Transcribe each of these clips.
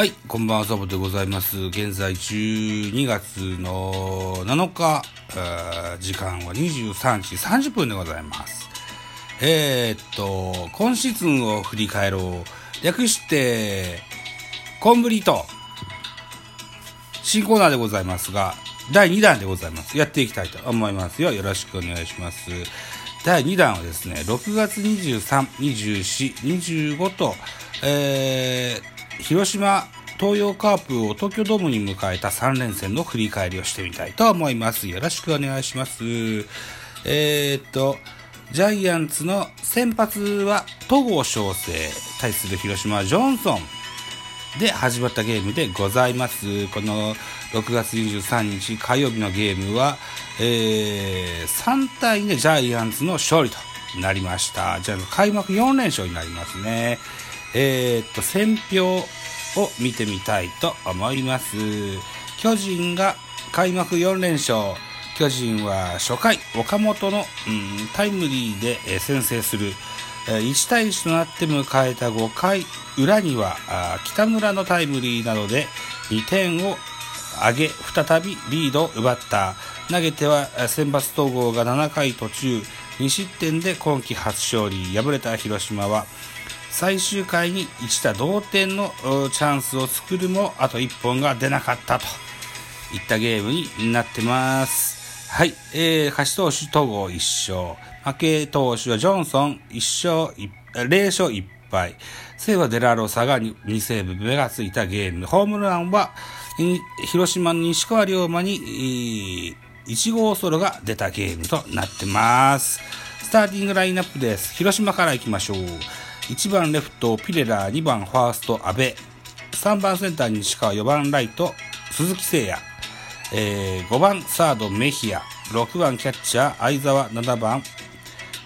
はい、こんばんは、サボでございます。現在12月の7日、えー時間は23時30分でございます。えー、っと、今シーズンを振り返ろう。略して、コンブリート。新コーナーでございますが、第2弾でございます。やっていきたいと思いますよ。よろしくお願いします。第2弾はですね、6月23、24、25と、えー広島東洋カープを東京ドームに迎えた3連戦の振り返りをしてみたいと思います。よろしくお願いします。えー、っと、ジャイアンツの先発は戸郷翔征、対する広島はジョンソン。で始まったゲームでございます。この6月23日火曜日のゲームは、えー、3対2でジャイアンツの勝利となりました。じゃあ開幕4連勝になりますね。えー、っと、選票を見てみたいと思います。巨人が開幕4連勝。巨人は初回、岡本の、うん、タイムリーで、えー先制する。えー1対1となって迎えた5回裏には北村のタイムリーなどで2点を上げ再びリードを奪った投げてはあー先発統合が7回途中2失点で今季初勝利敗れた広島は最終回に1打同点のチャンスを作るもあと1本が出なかったといったゲームになってます。はい。えー、勝ち投手、戸郷1勝。負け投手はジョンソン1勝1、0勝1敗。西はデラロサが 2, 2セーブ目がついたゲーム。ホームランは、広島の西川龍馬に、えー1号ソロが出たゲームとなってます。スターティングラインナップです。広島から行きましょう。1番レフト、ピレラー、2番ファースト、阿部。3番センター西川、4番ライト、鈴木誠也。えー5番サードメヒア、6番キャッチャー相沢、7番、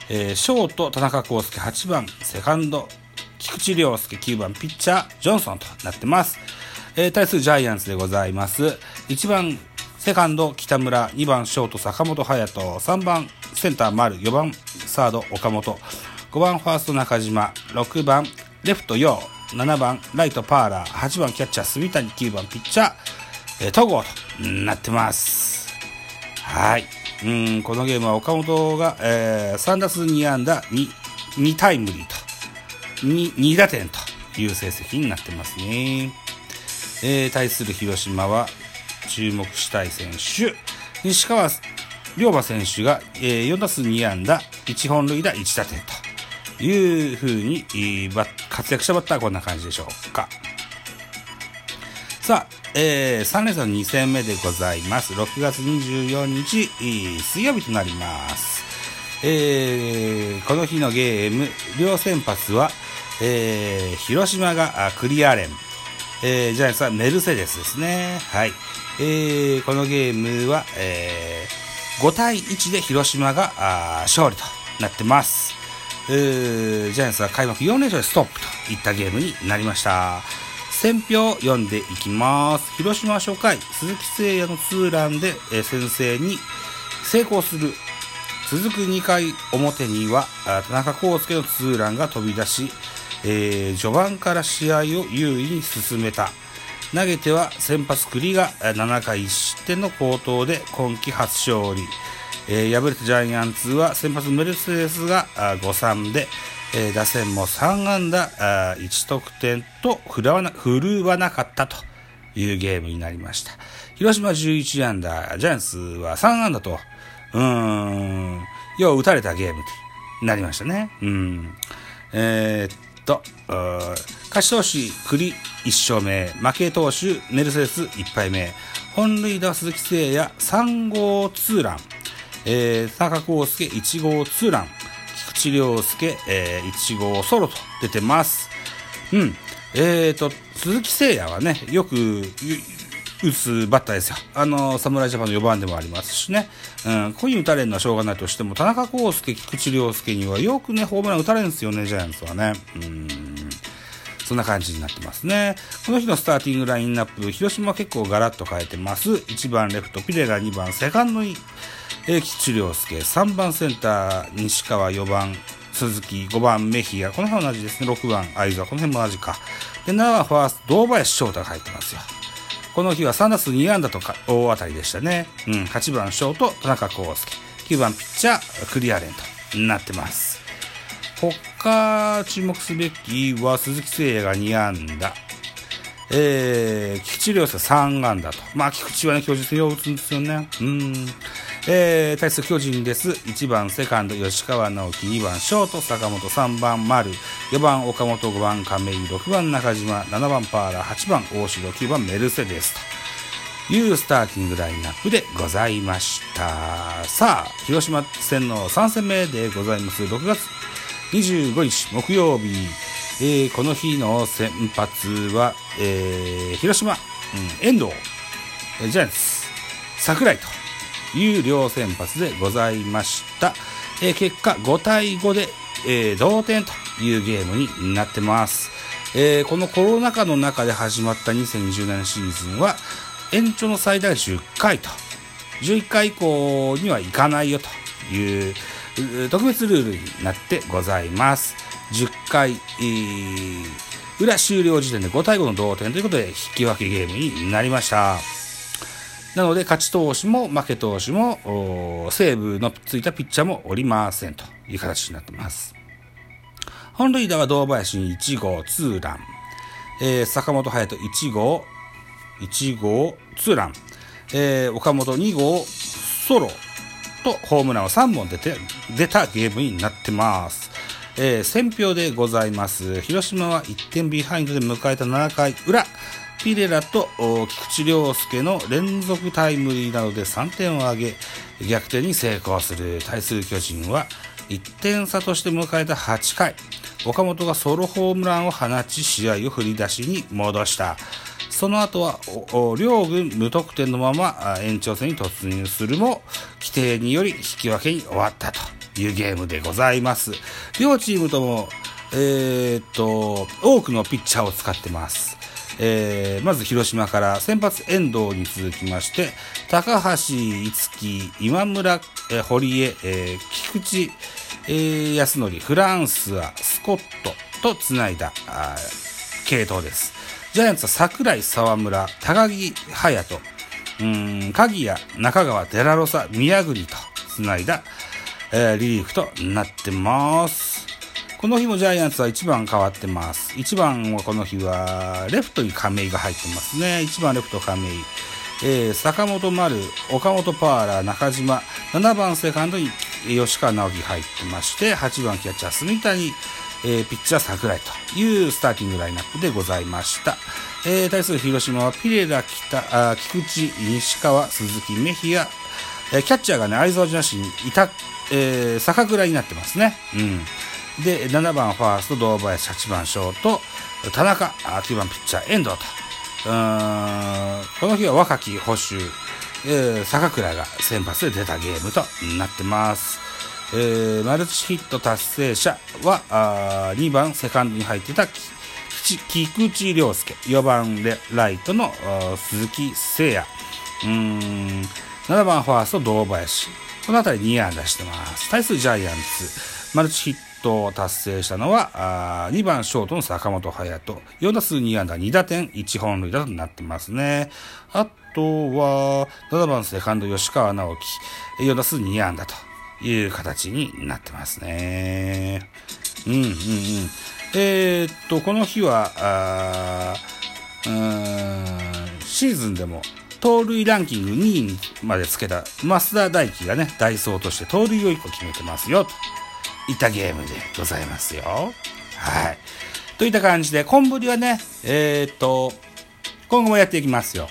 えーショート田中康介、8番セカンド菊池涼介、9番ピッチャージョンソンとなってます。えー対するジャイアンツでございます。1番セカンド北村、2番ショート坂本勇人、3番センター丸、4番サード岡本、5番ファースト中島、6番レフト陽、7番ライトパーラー、8番キャッチャー住谷、9番ピッチャー。えー戸郷となってます。はい。うん、このゲームは岡本が、えー3打数2安打2、2タイムリーと、2, 2打点という成績になってますね。えー対する広島は、注目したい選手、西川龍馬選手が、えー4打数2安打、1本塁打1打点と。いうふうに、活躍したバッターはこんな感じでしょうか。さあ、えー、3連戦の2戦目でございます。6月24日、水曜日となります。えー、この日のゲーム、両先発は、えー、広島がクリアレン、えー、ジャイアンツはメルセデスですね。はい。えー、このゲームは、えー、5対1で広島が勝利となってます。えージャイアンツは開幕4連勝でストップといったゲームになりました。選票読んでいきます。広島初回、鈴木誠也のツーランで、えー先制に成功する。続く2回表には、田中康介のツーランが飛び出し、えー序盤から試合を優位に進めた。投げては先発栗が7回1失点の好投で今季初勝利。えー敗れたジャイアンツは先発メルセデスがあ5-3で、えー打線も3安打あ1得点と振るわな振るわなかったというゲームになりました。広島11安打、ジャイアンツは3安打と、うーん、よう打たれたゲームとなりましたね。うん。えーっと、勝ち投手、栗1勝目、負け投手、メルセデス1敗目、本塁打鈴木誠也3号ツーラン、えー、田中康介1号ツーラン、菊池涼介、えー、1号ソロと出てます。うん。えーと、鈴木誠也はね、よく打つバッターですよ。あの、侍ジャパンの4番でもありますしね。うん、ここに打たれるのはしょうがないとしても、田中康介、菊池涼介にはよくね、ホームラン打たれるんですよね、ジャイアンツはね。うん。そんな感じになってますね。この日のスターティングラインナップ、広島は結構ガラッと変えてます。1番レフト、ピレラ2番、セカンドに、えー、菊池涼介、3番センター、西川4番、鈴木、5番メヒア、この辺同じですね。6番相沢、この辺も同じか。で、7番ファースト、堂林翔太が入ってますよ。この日は3打数2安打とか大当たりでしたね。うん、8番ショート、田中康介。9番ピッチャー、クリアレンとなってます。他、注目すべきは鈴木誠也が2安打。えー、菊池涼介3安打と。まあ、菊池はね、巨人戦を打つんですよね。うん。えー、対する巨人です。1番セカンド吉川直樹、2番ショート坂本、3番丸、4番岡本、5番亀井、6番中島、7番パーラ、8番大城、9番メルセデスというスターティングラインナップでございました。さあ、広島戦の3戦目でございます。6月25日木曜日、えー、この日の先発は、えー、広島、うん、遠藤、ジャイアンツ、桜井という両先発でございました。えー、結果5対5で、えー、同点というゲームになってます。えー、このコロナ禍の中で始まった2020年シーズンは延長の最大10回と11回以降にはいかないよという特別ルールになってございます。10回、えー、裏終了時点で5対5の同点ということで引き分けゲームになりました。なので、勝ち投手も負け投手も、セーブのついたピッチャーもおりませんという形になっています。本塁打は堂林に1号ツーラン、えー、坂本勇人1号、1号ツーラン、えー、岡本2号ソロとホームランを3本出て、出たゲームになってます。えー、選票でございます。広島は1点ビハインドで迎えた7回裏、ピレラと菊池涼介の連続タイムリーなどで3点を挙げ、逆転に成功する対する巨人は、1点差として迎えた8回、岡本がソロホームランを放ち、試合を振り出しに戻した。その後は、両軍無得点のまま延長戦に突入するも、規定により引き分けに終わったというゲームでございます。両チームとも、えー、っと、多くのピッチャーを使ってます。えー、まず広島から先発遠藤に続きまして、高橋樹、今村、えー、堀江、えー、菊池、えー、安則、フランスはスコットとつないだ系統です。ジャイアンツは桜井沢村、高木隼人、うん鍵谷、中川、デラロサ、宮国とつないだ、えー、リリーフとなってます。この日もジャイアンツは1番変わってます。1番はこの日は、レフトに亀井が入ってますね。1番レフト亀井。えー、坂本丸、岡本パーラー、中島、7番セカンドに吉川直樹入ってまして、8番キャッチャー、住谷、えー、ピッチャー桜井というスターティングラインナップでございました。えー、対する広島はピレラ、北、あ菊池、西川、鈴木、メヒア、えー、キャッチャーがね、相沢じなしにいた、えー、坂倉になってますね。うん。で、7番ファースト、堂林、8番ショート、田中、9番ピッチャー、遠藤と。うんこの日は若き捕手、えー、坂倉が先発で出たゲームとなってます。えー、マルチヒット達成者は、あ2番セカンドに入ってた菊池涼介、4番でライトの鈴木誠也、うん7番ファースト堂林、この辺り2安打してます。対するジャイアンツ、マルチヒットを達成したのは、あ2番ショートの坂本勇人。4打数2安打2打点1本塁打となってますね。あとは、7番セカンド吉川直樹。4打数2安打という形になってますね。うんうんうん。えー、っと、この日は、あーうんシーズンでも盗塁ランキング2位までつけた増田大輝がね、ダイソーとして盗塁を1個決めてますよ。といったゲームでございますよ。はい。といった感じで、昆布はね、えー、っと、今後もやっていきますよ。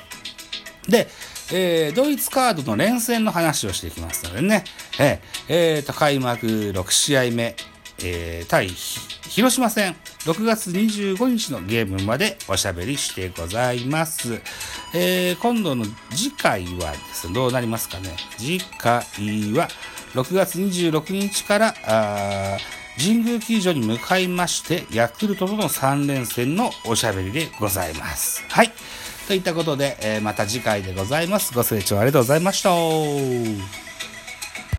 で、えー、ドイツカードの連戦の話をしていきますのでね、えー、えー、と、開幕6試合目、えー、対広島戦、6月25日のゲームまでおしゃべりしてございます。えー、今度の次回はですね、どうなりますかね。次回は、6月26日から神宮球場に向かいましてヤクルトとの3連戦のおしゃべりでございます。はい。といったことで、えー、また次回でございます。ご清聴ありがとうございました。